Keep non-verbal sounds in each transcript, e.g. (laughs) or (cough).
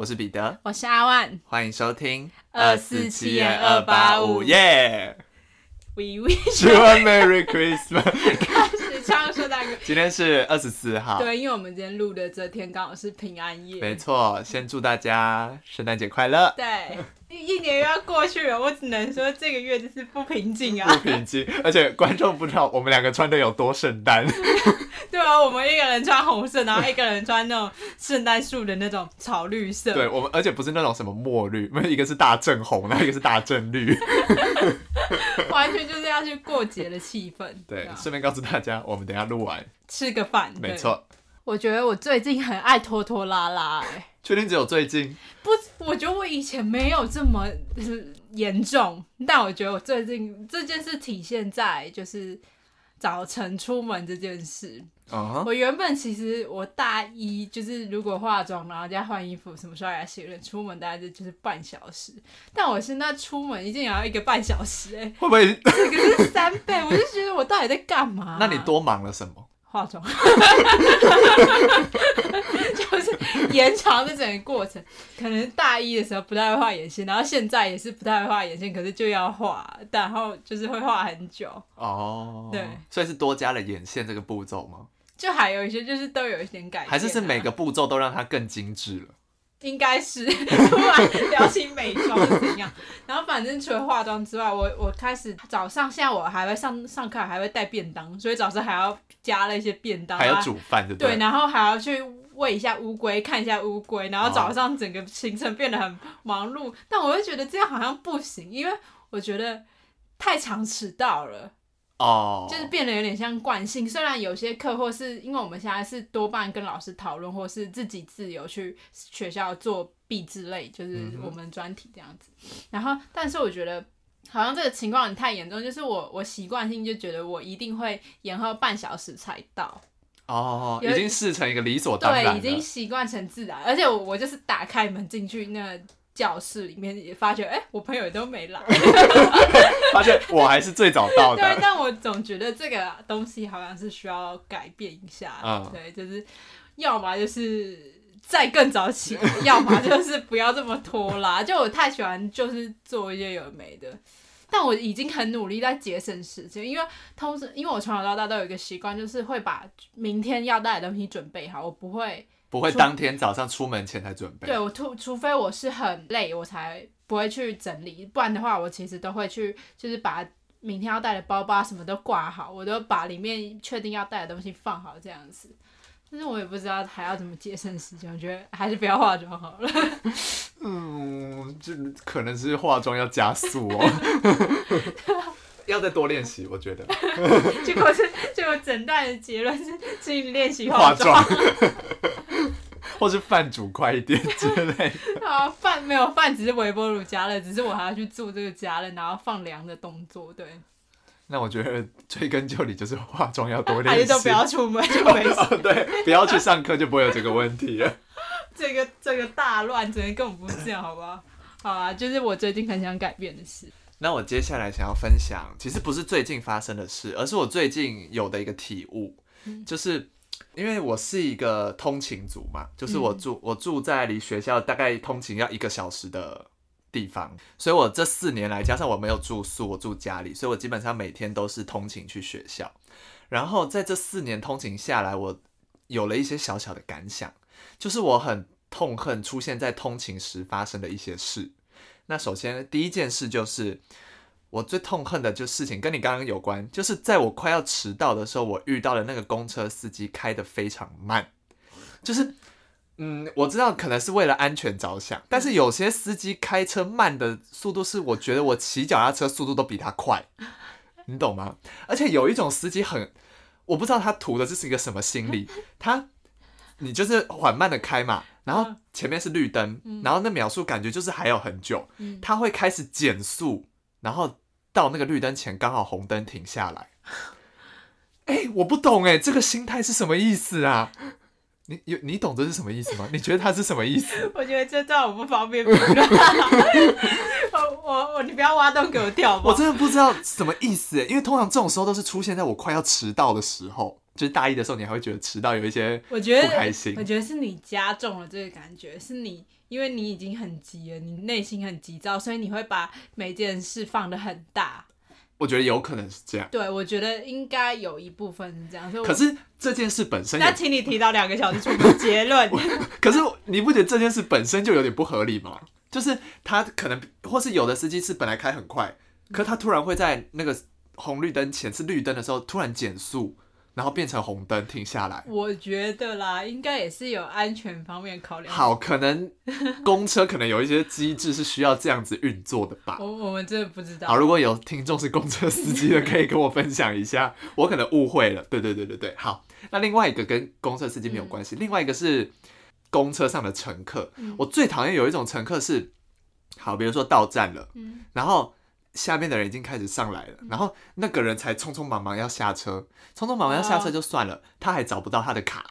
我是彼得，我是阿万。欢迎收听247二八五耶 We wish you a Merry Christmas！开始唱圣今天是二十四号，对，因为我们今天录的这天刚好是平安夜。没错，先祝大家圣诞节快乐，对，一一年又要过去了，我只能说这个月就是不平静啊不啊。平静，(laughs) 而且观众不知道我们两个穿的有多圣诞，(laughs) 对啊，我们一个人穿红色，然后一个人穿那种圣诞树的那种草绿色。对我们，而且不是那种什么墨绿，没有一个是大正红，然后一个是大正绿，(laughs) 完全就是要去过节的气氛。对，啊顺便告诉大家，我们等一下录完，吃个饭。对没。错，我觉得我最近很爱拖拖拉拉、哎。确定只有最近，不，我觉得我以前没有这么呃严重，但我觉得我最近这件事体现在就是早晨出门这件事。我原本其实我大一就是如果化妆然后再换衣服什么刷牙洗脸出门大概就就是半小时，但我现在出门一定也要一个半小时、哎，会不会？这个是三倍，我就觉得我到底在干嘛、那你多忙了什么？化妆，(laughs) 就是延长这整个过程。可能大一的时候不太会画眼线，然后现在也是不太会画眼线，可是就要画，然后就是会画很久。哦，对，所以是多加了眼线这个步骤吗？就还有一些就是都有一点改变啊、还是是每个步骤都让它更精致了？应该是 (laughs) 突然聊起美妆是怎样。然后反正除了化妆之外，我我开始早上现在我还会上上课，还会带便当，所以早上还要加了一些便当，还要煮饭，对不对，然后还要去喂一下乌龟，看一下乌龟，然后早上整个行程变得很忙碌。但我会觉得这样好像不行，因为我觉得太常迟到了，哦，就是变得有点像惯性。虽然有些课或是因为我们现在是多半跟老师讨论，或是自己自由去学校做毕之类，就是我们专题这样子。然后，但是我觉得。好像这个情况很太严重，就是我我习惯性就觉得我一定会延后半小时才到，哦，已经视成一个理所当然对，已经习惯成自然，而且我我就是打开门进去那个教室里面，也发觉哎、我朋友也都没来。(laughs) 发现我还是最早到的对，的。但我总觉得这个东西好像是需要改变一下。嗯对，就是要么就是再更早起，(laughs) 要么就是不要这么拖拉。就我太喜欢就是做一些有的没的。但我已经很努力在节省时间，因为通时因为我从小到大都有一个习惯，就是会把明天要带的东西准备好，我不会不会当天早上出门前才准备。对我除除非我是很累，我才不会去整理，不然的话，我其实都会去，就是把明天要带的包包什么都挂好，我都把里面确定要带的东西放好这样子。但是我也不知道还要怎么节省时间，我觉得还是不要化妆好了。嗯，这可能是化妆要加速哦，要再多练习，我觉得 (laughs) 结果是，结果诊断的结论是，请练习化化妆。妆，或是饭煮快一点 (laughs) 之类的。啊，饭没有饭，只是微波炉加热，只是我还要去做这个加热，然后放凉的动作，对，那我觉得追根究底就是化妆要多练习。是都不要出门就没事。(laughs) 哦，对，不要去上课就不会有这个问题了。(laughs) 这个这个大乱，真的根本不是这样，好不好？好啊，就是我最近很想改变的事。那我接下来想要分享，其实不是最近发生的事，而是我最近有的一个体悟，就是因为我是一个通勤族嘛，就是我住、我住在离学校大概通勤要一个小时的地方，所以我这四年来加上我没有住宿，我住家里，所以我基本上每天都是通勤去学校。然后在这四年通勤下来，我有了一些小小的感想，就是我很痛恨出现在通勤时发生的一些事。那首先第一件事就是，我最痛恨的就事情跟你刚刚有关，就是在我快要迟到的时候，我遇到的那个公车司机开的非常慢，就是。嗯，我知道可能是为了安全着想，但是有些司机开车慢的速度是我觉得我骑脚踏车速度都比他快，你懂吗？而且有一种司机很，我不知道他图的这是一个什么心理，(laughs) 他你就是缓慢的开嘛，然后前面是绿灯，然后那秒数感觉就是还有很久，嗯他会开始减速，然后到那个绿灯前刚好红灯停下来。哎、我不懂哎，这个心态是什么意思啊？你有你懂这是什么意思吗？你觉得它是什么意思？(laughs) 我觉得这段我不方便评论。(laughs) 我我我，你不要挖洞给我跳吧。我真的不知道什么意思哎，因为通常这种时候都是出现在我快要迟到的时候。就是大一的时候，你还会觉得迟到有一些我觉得不开心我觉得是你加重了这个感觉，是你因为你已经很急了，你内心很急躁，所以你会把每件事放得很大。我觉得有可能是这样。对，我觉得应该有一部分是这样。所以可是这件事本身也那请你提到两个小时出个结论。可是你不觉得这件事本身就有点不合理吗？就是他可能，或是有的司机是本来开很快，可他突然会在那个红绿灯前是绿灯的时候突然减速，然后变成红灯停下来。我觉得啦，应该也是有安全方面考量。好，可能公车可能有一些机制是需要这样子运作的吧。我我们真的不知道。好，如果有听众是公车司机的，可以跟我分享一下，(laughs) 我可能误会了。对对对对对，好。那另外一个跟公车司机没有关系，另外一个是公车上的乘客。我最讨厌有一种乘客是，好，比如说到站了，嗯然后下面的人已经开始上来了，然后那个人才匆匆忙忙要下车，匆匆忙忙要下车就算了，他还找不到他的卡。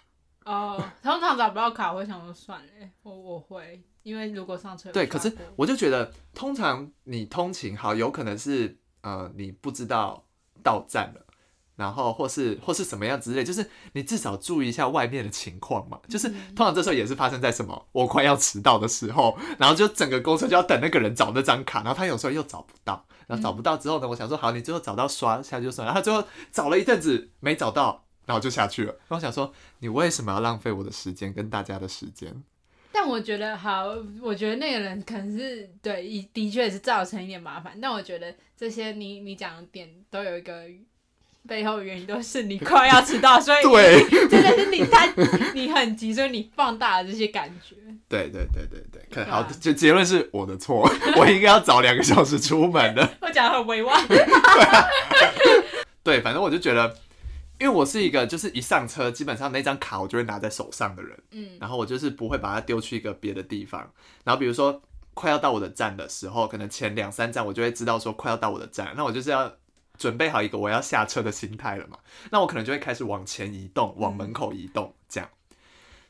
哦，(laughs) 通常找不到卡，我会想说算了，我我会，因为如果上车对，可是我就觉得，通常你通勤好，有可能是呃你不知道到站了，然后或是或是什么样之类，就是你至少注意一下外面的情况嘛。就是通常这时候也是发生在什么我快要迟到的时候，然后就整个公车就要等那个人找那张卡，然后他有时候又找不到，然后找不到之后呢，我想说好，你最后找到刷下去就算了，他最后找了一阵子没找到。然后就下去了，然后我想说，你为什么要浪费我的时间跟大家的时间？但我觉得好，我觉得那个人可能是对，的确是造成一点麻烦。但我觉得这些你你讲的点都有一个背后的原因，都是你快要迟到，所以 (laughs) 对，(laughs) 真的是你太你很急，所以你放大了这些感觉。对对对对对，可对啊好，就结论是我的错，我应该要早两个小时出门的。(laughs) 我讲的很委婉，对，反正我就觉得，因为我是一个就是一上车，基本上那张卡我就会拿在手上的人，嗯，然后我就是不会把它丢去一个别的地方。然后比如说快要到我的站的时候，可能前两三站我就会知道说快要到我的站，那我就是要准备好一个我要下车的心态了嘛。那我可能就会开始往前移动，往门口移动，这样。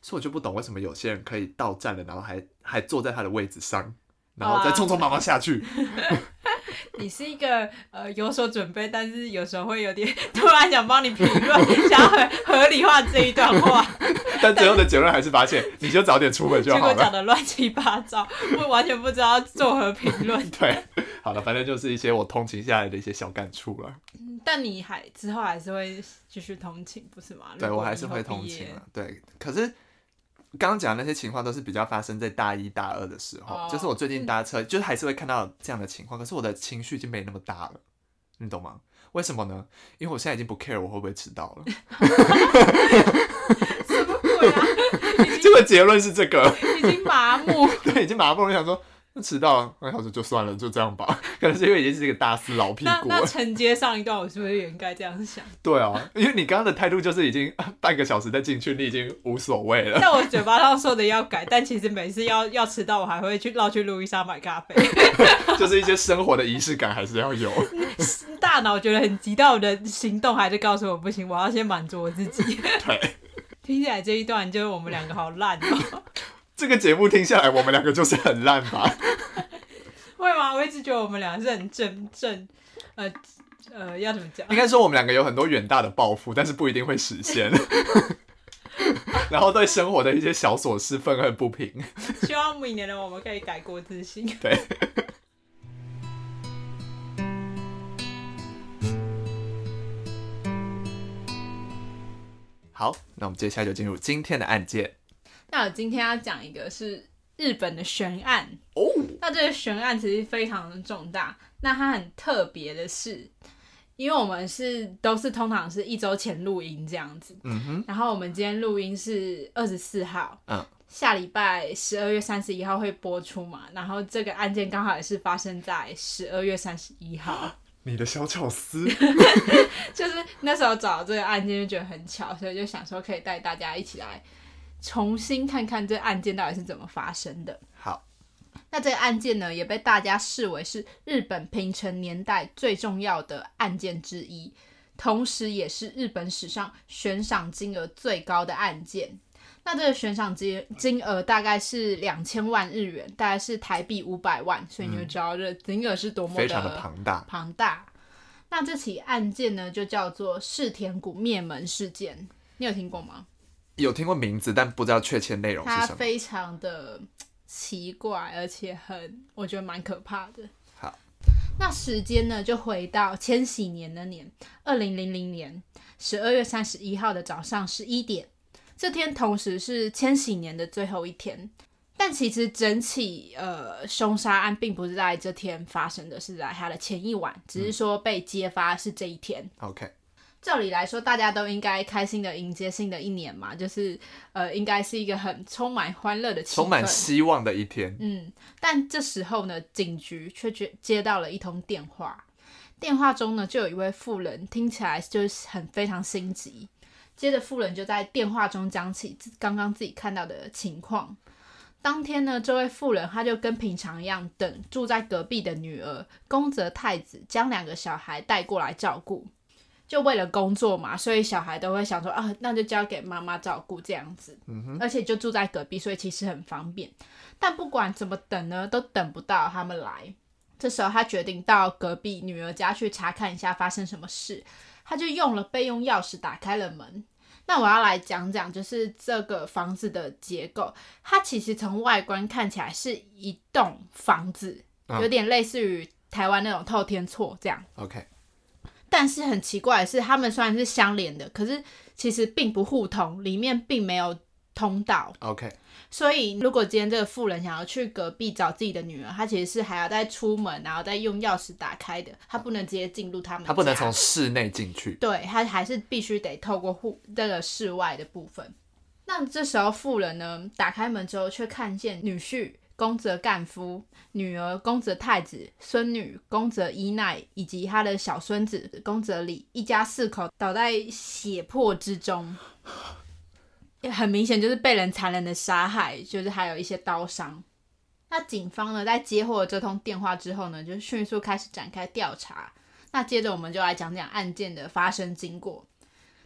所以我就不懂为什么有些人可以到站了，然后还还坐在他的位置上，然后再匆匆忙忙下去。(laughs) 你是一个呃有所准备，但是有时候会有点 (laughs) 突然想帮你评论，想要合合理化这一段话，(laughs) 但最后的结论还是发现，你就早点出门就好了。结果讲的乱七八糟，我完全不知道作何评论。(laughs) 对，好了，反正就是一些我通勤下来的一些小感触了。但你还之后还是会继续通勤，不是吗？对我还是会通勤了。对，可是刚刚讲的那些情况都是比较发生在大一大二的时候，哦就是我最近搭车，就是还是会看到这样的情况，可是我的情绪已经没那么大了，你懂吗？为什么呢？因为我现在已经不 care 我会不会迟到了。(laughs) 什么鬼啊？(laughs) 这个结论是这个，已经麻木。(laughs) 对，已经麻木了，想说。那迟到了半个小时就算了，就这样吧。(laughs) 可能是因为已经是一个大四老屁那那股了。承接上一段，我是不是也应该这样想？(laughs) 对啊，因为你刚刚的态度就是已经 (laughs) 半个小时再进去，你已经无所谓了。但我嘴巴上说的要改，但其实每次要要迟到，我还会去绕去路易莎买咖啡。就是一些生活的仪式感还是要有。大脑觉得很急，但我的行动还是告诉我不行，我要先满足我自己。对，听起来这一段就是我们两个好烂哦，这个节目听下来，我们两个就是很烂吧？会吗？我一直觉得我们两个是很正正，呃呃，要怎么讲？应该说我们两个有很多远大的抱负，但是不一定会实现。(laughs) 然后对生活的一些小琐事愤恨不平。希望明年的我们可以改过自新。(laughs) 对。好，那我们接下来就进入今天的案件那我今天要讲一个是日本的悬案。哦。那这个悬案其实非常的重大。那它很特别的是，因为我们是都是通常是一周前录音这样子，嗯哼，然后我们今天录音是二十四号，嗯，下礼拜十二月三十一号会播出嘛，然后这个案件刚好也是发生在十二月三十一号，你的小巧思。(laughs) 就是那时候找这个案件就觉得很巧，所以就想说可以带大家一起来重新看看这案件到底是怎么发生的。好，那这个案件呢，也被大家视为是日本平成年代最重要的案件之一，同时也是日本史上悬赏金额最高的案件。那这个悬赏金金额大概是两千万日元，大概是台币五百万，所以你就知道这金额是多么非常的庞大。庞大。那这起案件呢，就叫做世田谷灭门事件，你有听过吗？有听过名字，但不知道确切内容是它什么。非常的奇怪，而且很，我觉得蛮可怕的。好，那时间呢，就回到千禧年的年，二零零零年十二月三十一号的早上十一点。这天同时是千禧年的最后一天，但其实整起呃凶杀案并不是在这天发生的，是在它的前一晚，只是说被揭发是这一天。OK，照理来说，大家都应该开心的迎接新的一年嘛，就是呃，应该是一个很充满欢乐的气氛，充满希望的一天。嗯，但这时候呢，警局却接接到了一通电话，电话中呢就有一位妇人，听起来就是很非常心急。接着，妇人就在电话中讲起刚刚自己看到的情况。当天呢，这位妇人她就跟平常一样，等住在隔壁的女儿宫泽太子将两个小孩带过来照顾。就为了工作嘛，所以小孩都会想说啊，那就交给妈妈照顾这样子。而且就住在隔壁，所以其实很方便。但不管怎么等呢，都等不到他们来。这时候他决定到隔壁女儿家去查看一下发生什么事。他就用了备用钥匙打开了门。那我要来讲讲，就是这个房子的结构。它其实从外观看起来是一栋房子，嗯有点类似于台湾那种透天厝这样。OK，但是很奇怪的是，他们虽然是相连的，可是其实并不互通，里面并没有通道。OK，所以，如果今天这个妇人想要去隔壁找自己的女儿，她其实是还要再出门，然后再用钥匙打开的，她不能直接进入他们家。他不能从 (laughs) 室内进去。对，她还是必须得透过户这个室外的部分。那这时候富人呢，打开门之后，却看见女婿宫泽干夫、女儿宫泽太子、孙女宫泽伊奈以及他的小孙子宫泽里一家四口倒在血泊之中。也很明显就是被人残忍的杀害，就是还有一些刀伤。那警方呢，在接获了这通电话之后呢，就迅速开始展开调查。那接着我们就来讲讲案件的发生经过。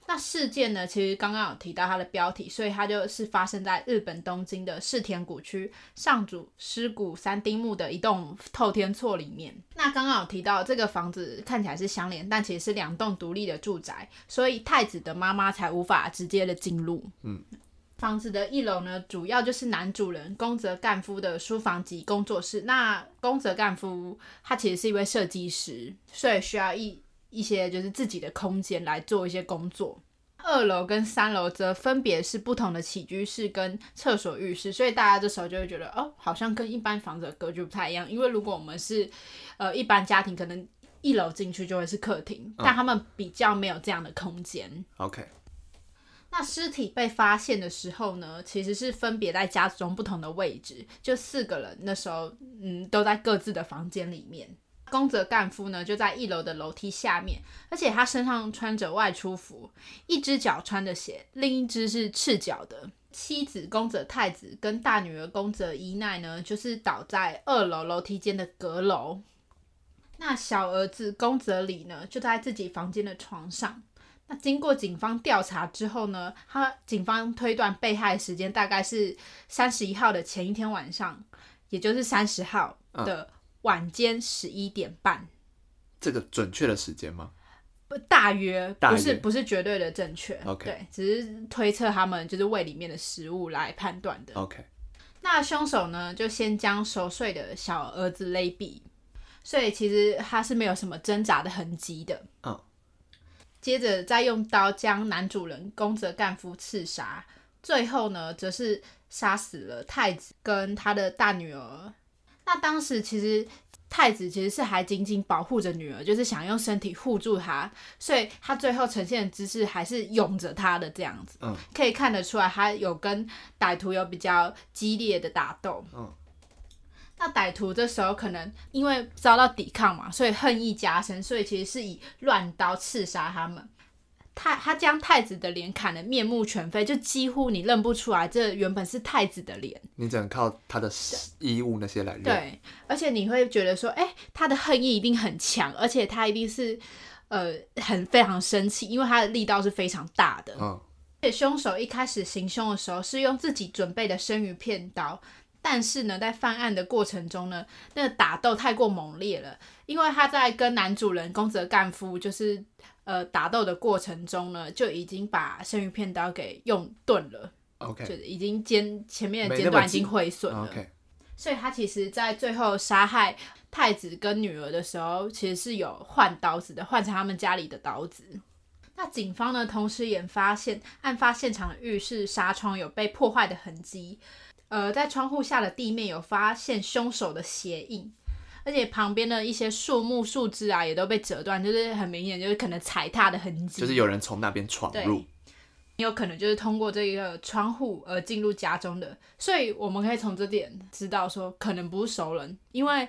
那事件呢，其实刚刚有提到它的标题，所以它就是发生在日本东京的世田谷区上主尸谷三丁目的一栋透天厝里面。那刚刚有提到这个房子看起来是相连，但其实是两栋独立的住宅，所以太子的妈妈才无法直接的进入。嗯。房子的一楼呢，主要就是男主人宫泽干夫的书房及工作室。那宫泽干夫他其实是一位设计师，所以需要一一些就是自己的空间来做一些工作。二楼跟三楼则分别是不同的起居室跟厕所、浴室，所以大家这时候就会觉得，哦，好像跟一般房子的格局不太一样。因为如果我们是呃一般家庭，可能一楼进去就会是客厅，但他们比较没有这样的空间。OK，那尸体被发现的时候呢，其实是分别在家中不同的位置，就四个人那时候，嗯，都在各自的房间里面。宫泽干夫呢就在一楼的楼梯下面，而且他身上穿着外出服，一只脚穿着鞋，另一只是赤脚的。妻子宫泽太子跟大女儿宫泽伊奈呢，就是倒在二楼楼梯间的阁楼。那小儿子宫泽里呢，就在自己房间的床上。那经过警方调查之后呢，他警方推断被害时间大概是三十一号的前一天晚上，也就是三十号的晚间十一点半，这个准确的时间吗？不大约不是不是绝对的正确 OK 对，只是推测他们就是胃里面的食物来判断的。OK，那凶手呢，就先将熟睡的小儿子勒毙，所以其实他是没有什么挣扎的痕迹的。嗯，接着再用刀将男主人宫泽干夫刺杀，最后呢，则是杀死了太子跟他的大女儿。那当时其实太子其实是还紧紧保护着女儿，就是想用身体护住她，所以他最后呈现的姿势还是拥着她的这样子。嗯，可以看得出来，他有跟歹徒有比较激烈的打斗。嗯，那歹徒这时候可能因为遭到抵抗嘛，所以恨意加深，所以其实是以乱刀刺杀他们。他他将太子的脸砍得面目全非，就几乎你认不出来，这原本是太子的脸。你只能靠他的衣物那些来认。对，而且你会觉得说，哎、他的恨意一定很强，而且他一定是呃很非常生气，因为他的力道是非常大的。嗯，而且凶手一开始行凶的时候是用自己准备的生鱼片刀但是呢，在犯案的过程中呢，那个打斗太过猛烈了，因为他在跟男主人宫泽干夫就是呃打斗的过程中呢，就已经把生鱼片刀给用钝了，OK，是已经尖前面的尖端已经毁损了。OK，所以他其实，在最后杀害太子跟女儿的时候，其实是有换刀子的，换成他们家里的刀子。那警方呢，同时也发现案发现场的浴室纱窗有被破坏的痕迹，呃，在窗户下的地面有发现凶手的鞋印，而且旁边的一些树木、树枝啊，也都被折断，就是很明显就是可能踩踏的痕迹，就是有人从那边闯入对。有可能就是通过这个窗户而进入家中的，所以我们可以从这点知道说，可能不是熟人，因为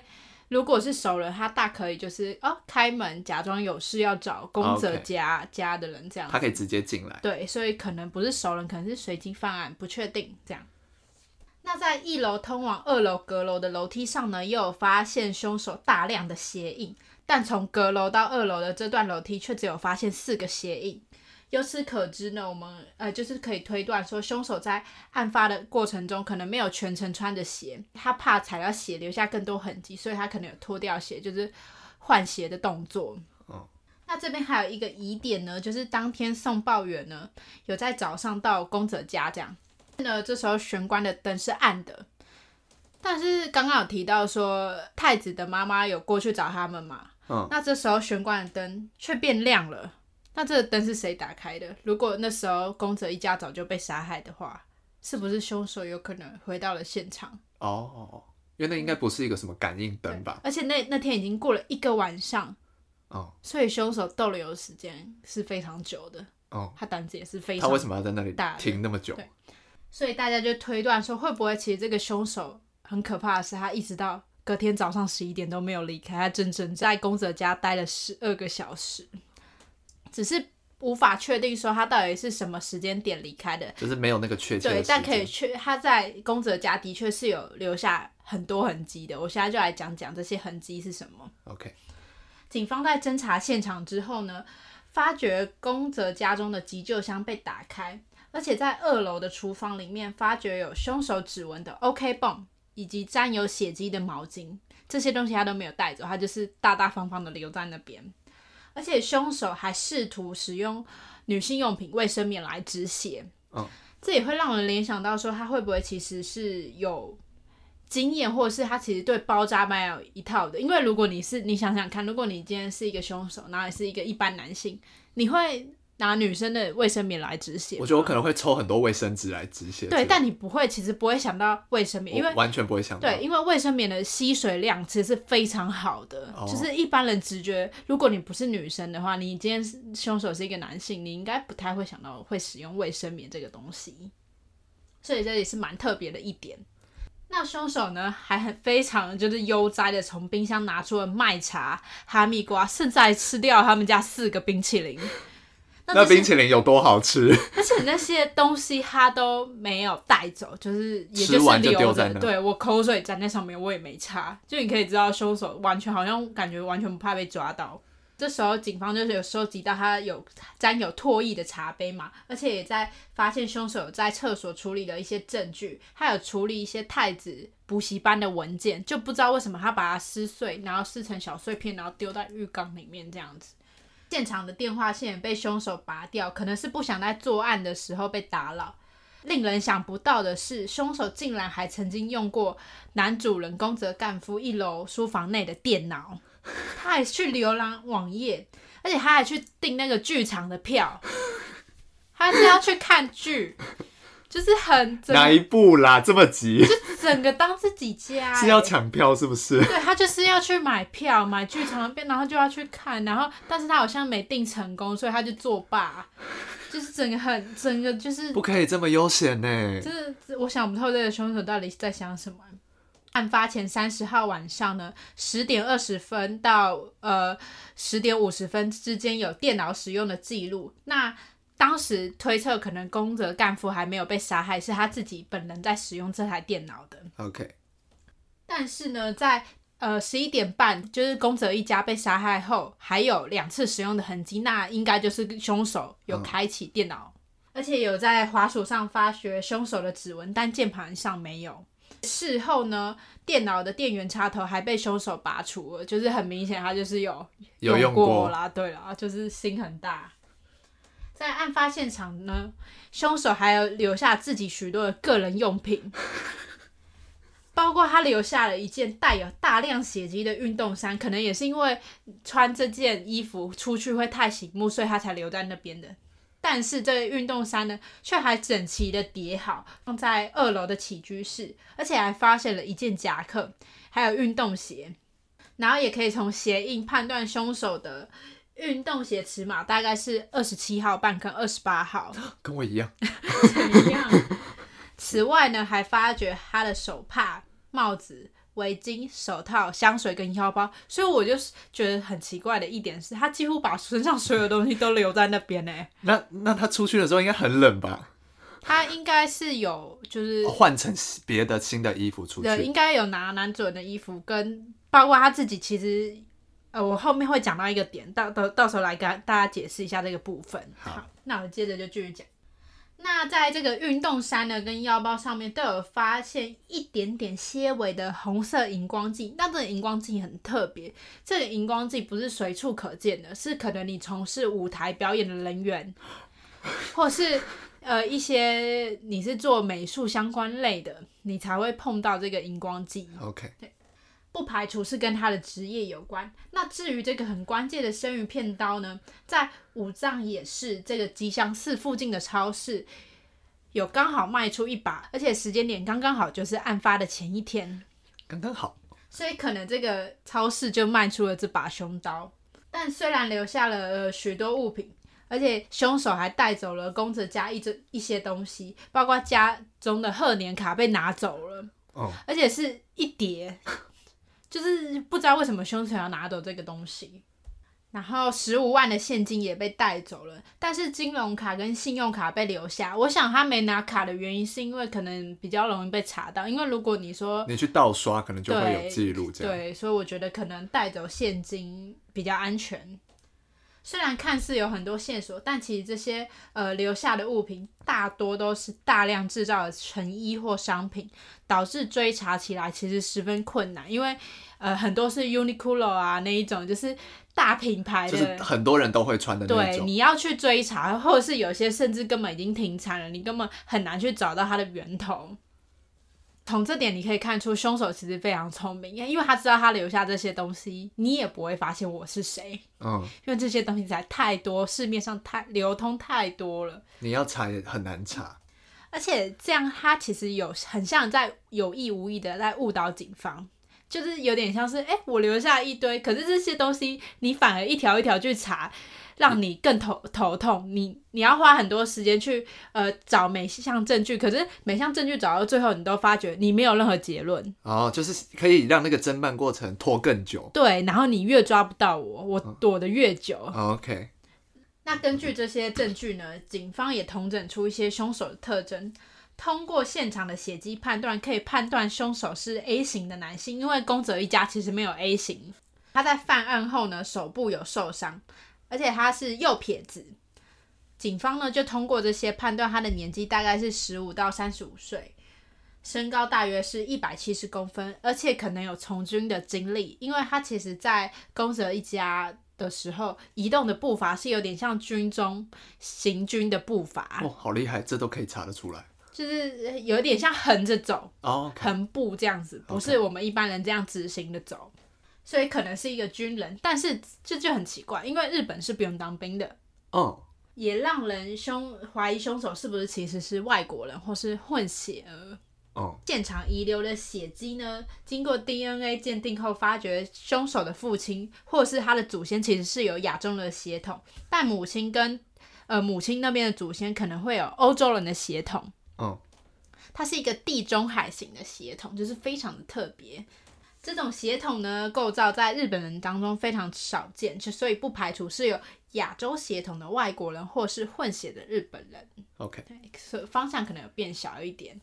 如果是熟人，他大可以就是哦开门假装有事要找宫泽家家的人这样他可以直接进来。对，所以可能不是熟人，可能是随机犯案，不确定这样。那在一楼通往二楼阁楼的楼梯上呢，又有发现凶手大量的鞋印，但从阁楼到二楼的这段楼梯却只有发现四个鞋印。由此可知呢，我们呃就是可以推断说，凶手在案发的过程中可能没有全程穿着鞋，他怕踩到血留下更多痕迹，所以他可能有脱掉鞋，就是换鞋的动作。哦那这边还有一个疑点呢，就是当天送报员呢有在早上到宫泽家这样，呢这时候玄关的灯是暗的，但是刚刚有提到说太子的妈妈有过去找他们嘛，嗯，那这时候玄关的灯却变亮了，那这个灯是谁打开的？如果那时候宫泽一家早就被杀害的话，是不是凶手有可能回到了现场？哦，因为那应该不是一个什么感应灯吧？而且那那天已经过了一个晚上，哦所以凶手逗留的时间是非常久的，哦，他胆子也是非常他为什么要在那里大停那么久？对所以大家就推断说，会不会其实这个凶手很可怕的是，他一直到隔天早上十一点都没有离开，他整整在宫泽家待了十二个小时，只是无法确定说他到底是什么时间点离开的。就是没有那个确切的对，但可以。确他在宫泽家的确是有留下很多痕迹的。我现在就来讲讲这些痕迹是什么。OK，警方在侦查现场之后呢，发觉宫泽家中的急救箱被打开，而且在二楼的厨房里面发觉有凶手指纹的 OK 泵以及沾有血迹的毛巾，这些东西他都没有带走，他就是大大方方的留在那边。而且凶手还试图使用女性用品卫生棉来止血，嗯，这也会让人联想到说他会不会其实是有经验，或者是他其实对包扎蛮有一套的。因为如果你是你想想看，如果你今天是一个凶手，然后你是一个一般男性，你会拿女生的卫生棉来止血？我觉得我可能会抽很多卫生纸来止血。对，但你不会，其实不会想到卫生棉，因为完全不会想到。对，因为卫生棉的吸水量其实是非常好的，哦就是一般人直觉，如果你不是女生的话，你今天是凶手是一个男性，你应该不太会想到会使用卫生棉这个东西，所以这也是蛮特别的一点。那凶手呢，还很非常就是悠哉的从冰箱拿出了麦茶、哈密瓜，甚至还吃掉他们家四个冰淇淋。那那冰淇淋有多好吃？(laughs) 而且那些东西他都没有带走，就是也就是留在那对我口水沾在上面，我也没擦，就你可以知道凶手完全好像感觉完全不怕被抓到。这时候警方就是有收集到他有沾有唾液的茶杯嘛，而且也在发现凶手有在厕所处理了一些证据，他有处理一些太子补习班的文件，就不知道为什么他把它撕碎，然后撕成小碎片，然后丢在浴缸里面这样子。现场的电话线被凶手拔掉，可能是不想在作案的时候被打扰。令人想不到的是，凶手竟然还曾经用过男主人公泽干夫一楼书房内的电脑，他还去浏览网页，而且他还去订那个剧场的票，他是要去看剧，就是很整哪一部啦？这么急？就整个当自己家、是要欸抢票是不是？对他就是要去买票，买剧场的票，然后就要去看，然后但是他好像没订成功，所以他就作罢，就是整个很整个就是不可以这么悠闲呢。就是，我想不透这个凶手到底在想什么。案发前三十号晚上呢，十点二十分到呃十点五十分之间有电脑使用的记录。那当时推测可能宫泽干夫还没有被杀害，是他自己本人在使用这台电脑的。OK，但是呢，在呃十一点半，就是宫泽一家被杀害后，还有两次使用的痕迹，那应该就是凶手有开启电脑，而且有在滑鼠上发觉凶手的指纹，但键盘上没有。事后呢，电脑的电源插头还被凶手拔除了，就是很明显他就是有有过啦。对啦，就是心很大。在案发现场呢，凶手还有留下自己许多的个人用品，包括他留下了一件带有大量血迹的运动衫，可能也是因为穿这件衣服出去会太醒目，所以他才留在那边的。但是这个运动衫呢，却还整齐的叠好，放在二楼的起居室，而且还发现了一件夹克，还有运动鞋，然后也可以从鞋印判断凶手的运动鞋尺码大概是二十七号半跟二十八号，(gasps) 跟我一样。怎样？此外呢，还发觉他的手帕、帽子、围巾、手套、香水跟腰包，所以我就是觉得很奇怪的一点是，他几乎把身上所有东西都留在那边呢。(laughs) 那那他出去的时候应该很冷吧？他应该是有就是换成别的新的衣服出对，去。应该有拿男主人的衣服，跟包括他自己，其实呃，我后面会讲到一个点，到到到时候来跟大家解释一下这个部分。好那我接着就继续讲。那在这个运动衫呢跟腰包上面都有发现一点点些微的红色荧光剂，那这个荧光剂很特别，这个荧光剂不是随处可见的，是可能你从事舞台表演的人员，或是呃一些你是做美术相关类的，你才会碰到这个荧光剂。OK，不排除是跟他的职业有关。那至于这个很关键的生鱼片刀呢，在五藏也是这个吉祥寺附近的超市有刚好卖出一把，而且时间点刚刚好就是案发的前一天，刚刚好。所以可能这个超市就卖出了这把凶刀。但虽然留下了、呃许多物品，而且凶手还带走了宫泽家一这一些东西，包括家中的贺年卡被拿走了。哦，而且是一叠，就是不知道为什么凶手要拿走这个东西。然后十五万的现金也被带走了，但是金融卡跟信用卡被留下。我想他没拿卡的原因是因为可能比较容易被查到，因为如果你说你去盗刷，可能就会有记录这样。对，所以我觉得可能带走现金比较安全。虽然看似有很多线索，但其实这些呃留下的物品大多都是大量制造的成衣或商品，导致追查起来其实十分困难，因为呃很多是 Uniqlo 啊那一种，就是大品牌的，就是很多人都会穿的那对，你要去追查，或者是有些甚至根本已经停产了，你根本很难去找到它的源头。从这点你可以看出，凶手其实非常聪明，因为他知道他留下这些东西，你也不会发现我是谁，嗯，因为这些东西实在太多，市面上太流通太多了。你要查也很难查。而且这样，他其实有很像在有意无意的在误导警方，就是有点像是，哎、我留下一堆，可是这些东西你反而一条一条去查，让你更头头痛。你你要花很多时间去呃找每项证据，可是每项证据找到最后，你都发觉你没有任何结论。哦，就是可以让那个侦办过程拖更久。对，然后你越抓不到我，我躲得越久。哦 OK，那根据这些证据呢，警方也统整出一些凶手的特征。通过现场的血迹判断，可以判断凶手是 A 型的男性，因为宫泽一家其实没有 A 型。他在犯案后呢，手部有受伤，而且他是右撇子。警方呢就通过这些判断，他的年纪大概是十五到三十五岁，身高大约是一百七十公分，而且可能有从军的经历，因为他其实在宫泽一家的时候，移动的步伐是有点像军中行军的步伐，哦，好厉害，这都可以查得出来。就是有点像横着走，横步这样子，不是我们一般人这样直行的走，所以可能是一个军人，但是这就很奇怪，因为日本是不用当兵的，嗯，也让人凶怀疑凶手是不是其实是外国人或是混血儿。哦，现场遗留的血迹呢，经过 DNA 鉴定后，发觉凶手的父亲或是他的祖先其实是有亚洲人的血统，但母亲跟呃母亲那边的祖先可能会有欧洲人的血统。哦，它是一个地中海型的血统，就是非常的特别。这种血统呢，构造在日本人当中非常少见，就所以不排除是有亚洲血统的外国人或是混血的日本人。OK，对，所以方向可能有变小一点。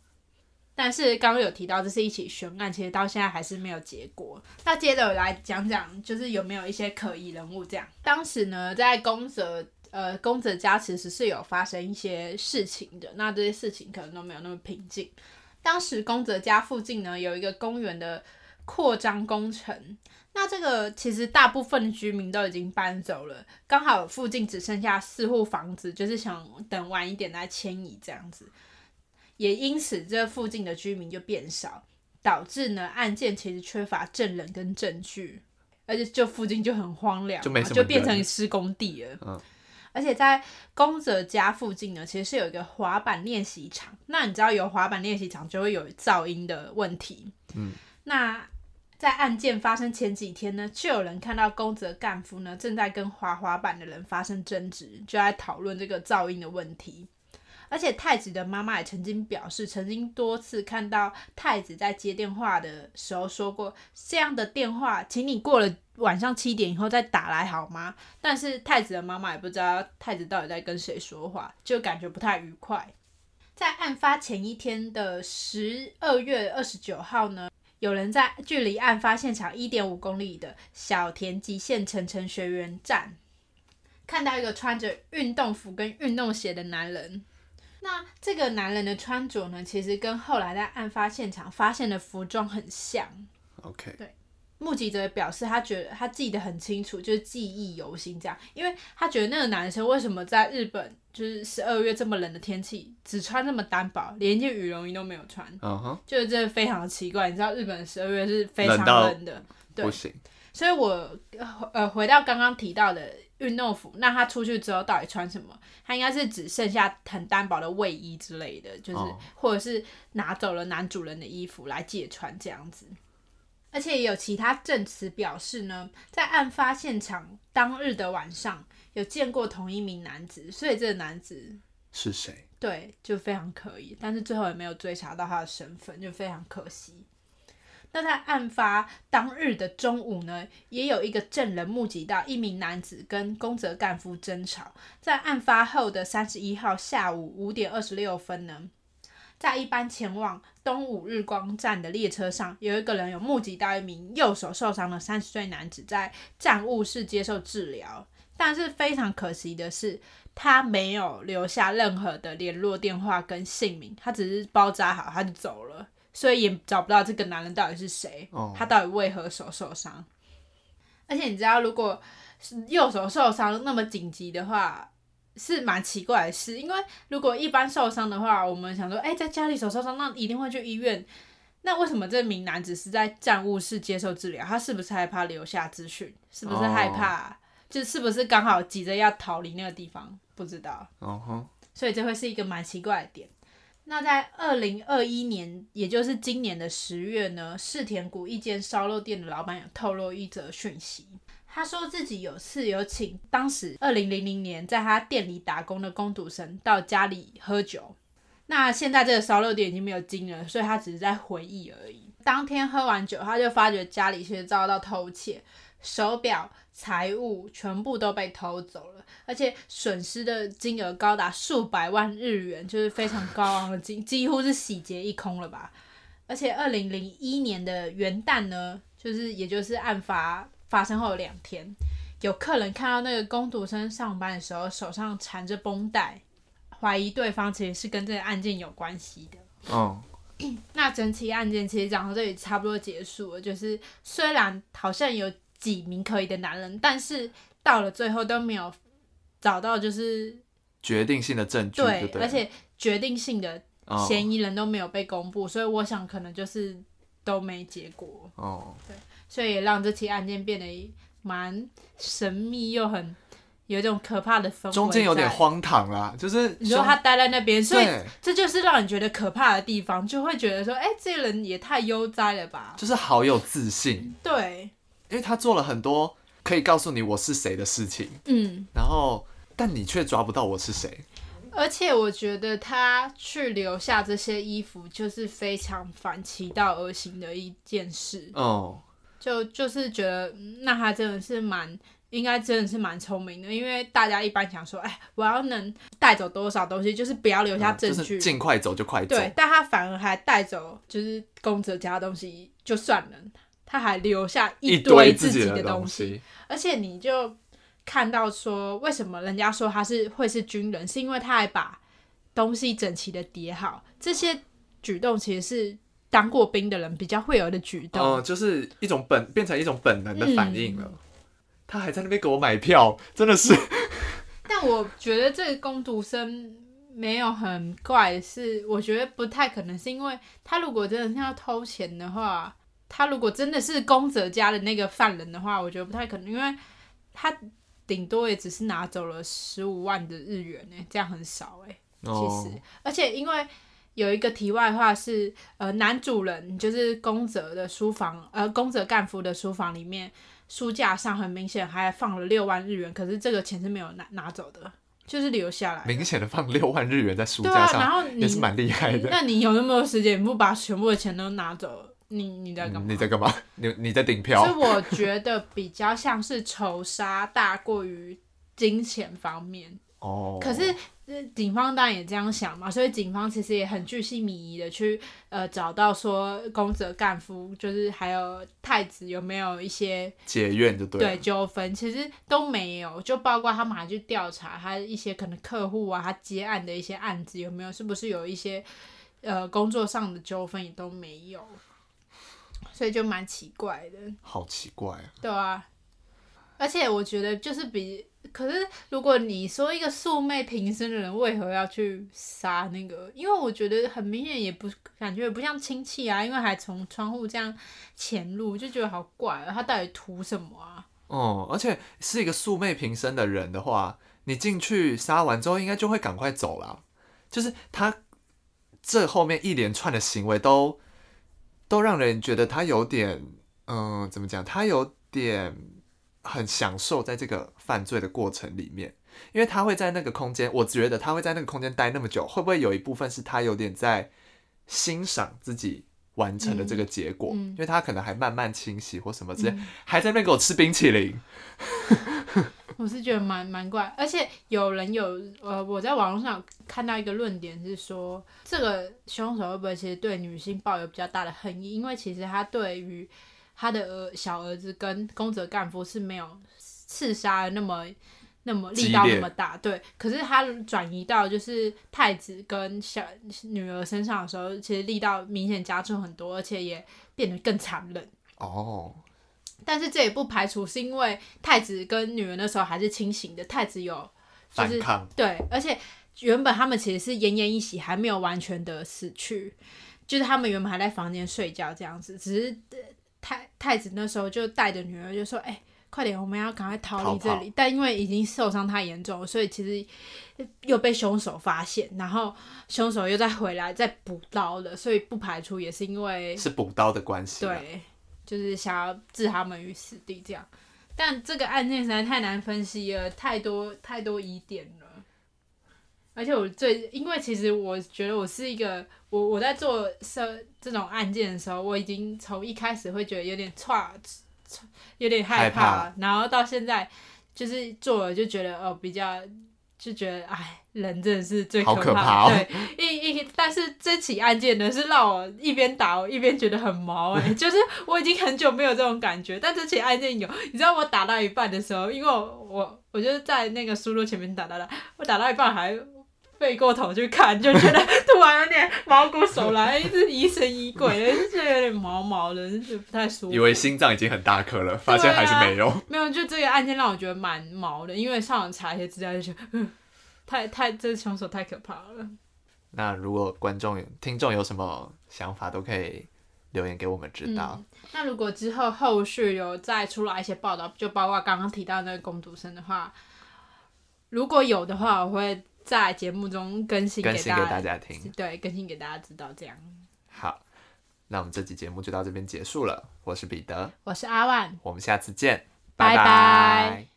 但是刚刚有提到这是一起悬案，其实到现在还是没有结果。那接着我来讲讲，就是有没有一些可疑人物这样。当时呢，在宫泽呃宫泽家其实是有发生一些事情的，那这些事情可能都没有那么平静。当时宫泽家附近呢有一个公园的扩张工程，那这个其实大部分的居民都已经搬走了，刚好附近只剩下四户房子，就是想等晚一点来迁移这样子，也因此这附近的居民就变少，导致呢案件其实缺乏证人跟证据，而且就附近就很荒凉，就没就变人成施工地了。嗯而且在宫泽家附近呢，其实是有一个滑板练习场。那你知道有滑板练习场就会有噪音的问题。嗯，那在案件发生前几天呢，就有人看到宫泽干夫呢正在跟滑滑板的人发生争执，就在讨论这个噪音的问题。而且太子的妈妈也曾经表示，曾经多次看到太子在接电话的时候说过，这样的电话，请你过了晚上七点以后再打来好吗？但是太子的妈妈也不知道太子到底在跟谁说话，就感觉不太愉快。在案发前一天的十二月二十九号呢，有人在距离案发现场一点五公里的小田急线城城学园站，看到一个穿着运动服跟运动鞋的男人。那这个男人的穿着呢，其实跟后来在案发现场发现的服装很像。OK，目击者表示，他觉得他记得很清楚，就是记忆犹新这样，因为他觉得那个男生为什么在日本就是十二月这么冷的天气，只穿那么单薄，连一件羽绒衣都没有穿，嗯哼，就是真的非常的奇怪。你知道日本十二月是非常冷的，对不行，所以我呃回到刚刚提到的运动服，那他出去之后到底穿什么？他应该是只剩下很单薄的卫衣之类的，就是、哦或者是拿走了男主人的衣服来借穿这样子。而且也有其他证词表示呢，在案发现场当日的晚上有见过同一名男子，所以这个男子是谁？对，就非常可疑，但是最后也没有追查到他的身份，就非常可惜。那在案发当日的中午呢，也有一个证人目击到一名男子跟宫泽干夫争吵。在案发后的三十一号下午五点二十六分呢，在一班前往东武日光站的列车上，有一个人有目击到一名右手受伤的三十岁男子在站务室接受治疗。但是非常可惜的是，他没有留下任何的联络电话跟姓名，他只是包扎好他就走了，所以也找不到这个男人到底是谁，哦他到底为何手受伤。而且你知道，如果是右手受伤那么紧急的话，是蛮奇怪的事，因为如果一般受伤的话，我们想说，哎、在家里手受伤，那一定会去医院。那为什么这名男子是在站务室接受治疗？他是不是害怕留下资讯？是不是害怕？就是不是刚好急着要逃离那个地方？不知道。所以这会是一个蛮奇怪的点。那在二零二一年，也就是今年的十月呢，世田谷一间烧肉店的老板有透露一则讯息，他说自己有次有请当时二零零零年在他店里打工的工读生到家里喝酒。那现在这个烧肉店已经没有经营了，所以他只是在回忆而已。当天喝完酒，他就发觉家里其实遭到偷窃，手表、财物全部都被偷走了，而且损失的金额高达数百万日元，就是非常高昂的金，几乎是洗劫一空了吧。而且二零零一年的元旦呢，就是也就是案发发生后的两天，有客人看到那个工读生上班的时候手上缠着绷带，怀疑对方其实是跟这个案件有关系的。嗯，(clears throat) 那整起案件其实讲到这里差不多结束了，就是虽然好像有几名可疑的男人，但是到了最后都没有找到就是决定性的证据，对，对，而且决定性的哦。嫌疑人都没有被公布，所以我想可能就是都没结果，哦，所以也让这起案件变得蛮神秘又很有一种可怕的氛围。中间有点。荒唐啦，就是你说他待在那边，所以，这就是让你觉得可怕的地方，就会觉得说，哎、这个人也太悠哉了吧？就是好有自信，对，因为他做了很多可以告诉你我是谁的事情，嗯，然后但你却抓不到我是谁，而且我觉得他去留下这些衣服，就是非常反其道而行的一件事。哦，就就是觉得，嗯那他真的是蛮，应该真的是蛮聪明的，因为大家一般想说，哎，我要能带走多少东西，就是不要留下证据。嗯就是尽快走就快走，对，但他反而还带走就是公泽家的东西，就算了，他还留下一堆自己的东西，而且你就看到说，为什么人家说他是会是军人，是因为他还把东西整齐的叠好，这些举动其实是当过兵的人比较会有的举动。哦、就是一种本变成一种本能的反应了。他还在那边给我买票，(laughs) 真的是 (laughs) 但我觉得这个工读生没有很怪，是我觉得不太可能，是因为他如果真的是要偷钱的话，他如果真的是宫泽家的那个犯人的话，我觉得不太可能，因为他顶多也只是拿走了十五万的日元呢，这样很少哎。其哦实，而且因为有一个题外话是，呃，男主人就是宫泽的书房，呃，宫泽干夫的书房里面，书架上很明显还放了六万日元，可是这个钱是没有拿拿走的，就是留下来。明显的放六万日元在书架上，然后你也是蛮厉害的。(laughs) 那你有那么多时间，你不把全部的钱都拿走，你你在干嘛？嗯你在干嘛？你你在顶所以？我觉得比较像是仇杀大过于金钱方面。哦，可是呃警方当然也这样想嘛，所以警方其实也很巨细靡遗的去呃找到说宫泽干夫就是还有太子有没有一些结怨就对了。对纠纷，其实都没有，就包括他们还去调查他一些可能客户啊，他接案的一些案子有没有，是不是有一些呃工作上的纠纷也都没有，所以就蛮奇怪的。好奇怪啊！对啊，而且我觉得就是比，可是如果你说一个素昧平生的人为何要去杀那个？因为我觉得很明显也不感觉也不像亲戚啊，因为还从窗户这样潜入，就觉得好怪啊，他到底图什么啊？哦、而且是一个素昧平生的人的话，你进去杀完之后，应该就会赶快走了。就是他这后面一连串的行为都都让人觉得他有点，嗯、怎么讲？他有点很享受在这个犯罪的过程里面，因为他会在那个空间，我觉得他会在那个空间待那么久，会不会有一部分是他有点在欣赏自己完成的这个结果？嗯嗯因为他可能还慢慢清洗或什么之类，嗯还在那边给我吃冰淇淋。(laughs) 我是觉得蛮蛮怪，而且有人有呃，我在网络上看到一个论点是说，这个凶手会不会其实对女性抱有比较大的恨意？因为其实他对于他的儿小儿子跟宫泽干夫是没有刺杀的那么那么力道那么大，对。可是他转移到就是太子跟小女儿身上的时候，其实力道明显加重很多，而且也变得更残忍。哦，但是这也不排除是因为太子跟女儿那时候还是清醒的，太子有就是反抗，对，而且原本他们其实是奄奄一息，还没有完全的死去，就是他们原本还在房间睡觉这样子，只是呃太太子那时候就带着女儿就说：“哎、快点，我们要赶快逃离这里。”但因为已经受伤太严重，所以其实又被凶手发现，然后凶手又再回来再补刀了，所以不排除也是因为是补刀的关系。，对，就是想要置他们于死地这样。但这个案件实在太难分析了，太多太多疑点了。而且我最，因为其实我觉得我是一个，我我在做这这种案件的时候，我已经从一开始会觉得有点差，有点害害怕然后到现在就是做了就觉得哦比较。就觉得哎，人真的是最可怕的。怕哦对，一一，但是这起案件呢，是让我一边打我一边觉得很毛哎、(laughs) 就是我已经很久没有这种感觉，但这起案件有。你知道我打到一半的时候，因为我我我就是在那个书桌前面打打打，我打到一半还背过头去看，就觉得突然有点毛骨悚然，一直疑神疑鬼的，就觉得有点毛毛的，就不太舒服。以为心脏已经很大颗了，发现还是没有。(laughs) 没有，就这个案件让我觉得蛮毛的，因为上网查一些资料就觉得，嗯，(laughs) 太太这凶手太可怕了。那如果观众有、听众有什么想法，都可以留言给我们知道。嗯。那如果之后后续有再出来一些报道，就包括刚刚提到那个工读生的话，如果有的话，我会在节目中更新给大家，更新给大家听。对，更新给大家知道。这样，好，那我们这期节目就到这边结束了。我是彼得，我是阿万。我们下次见，拜拜拜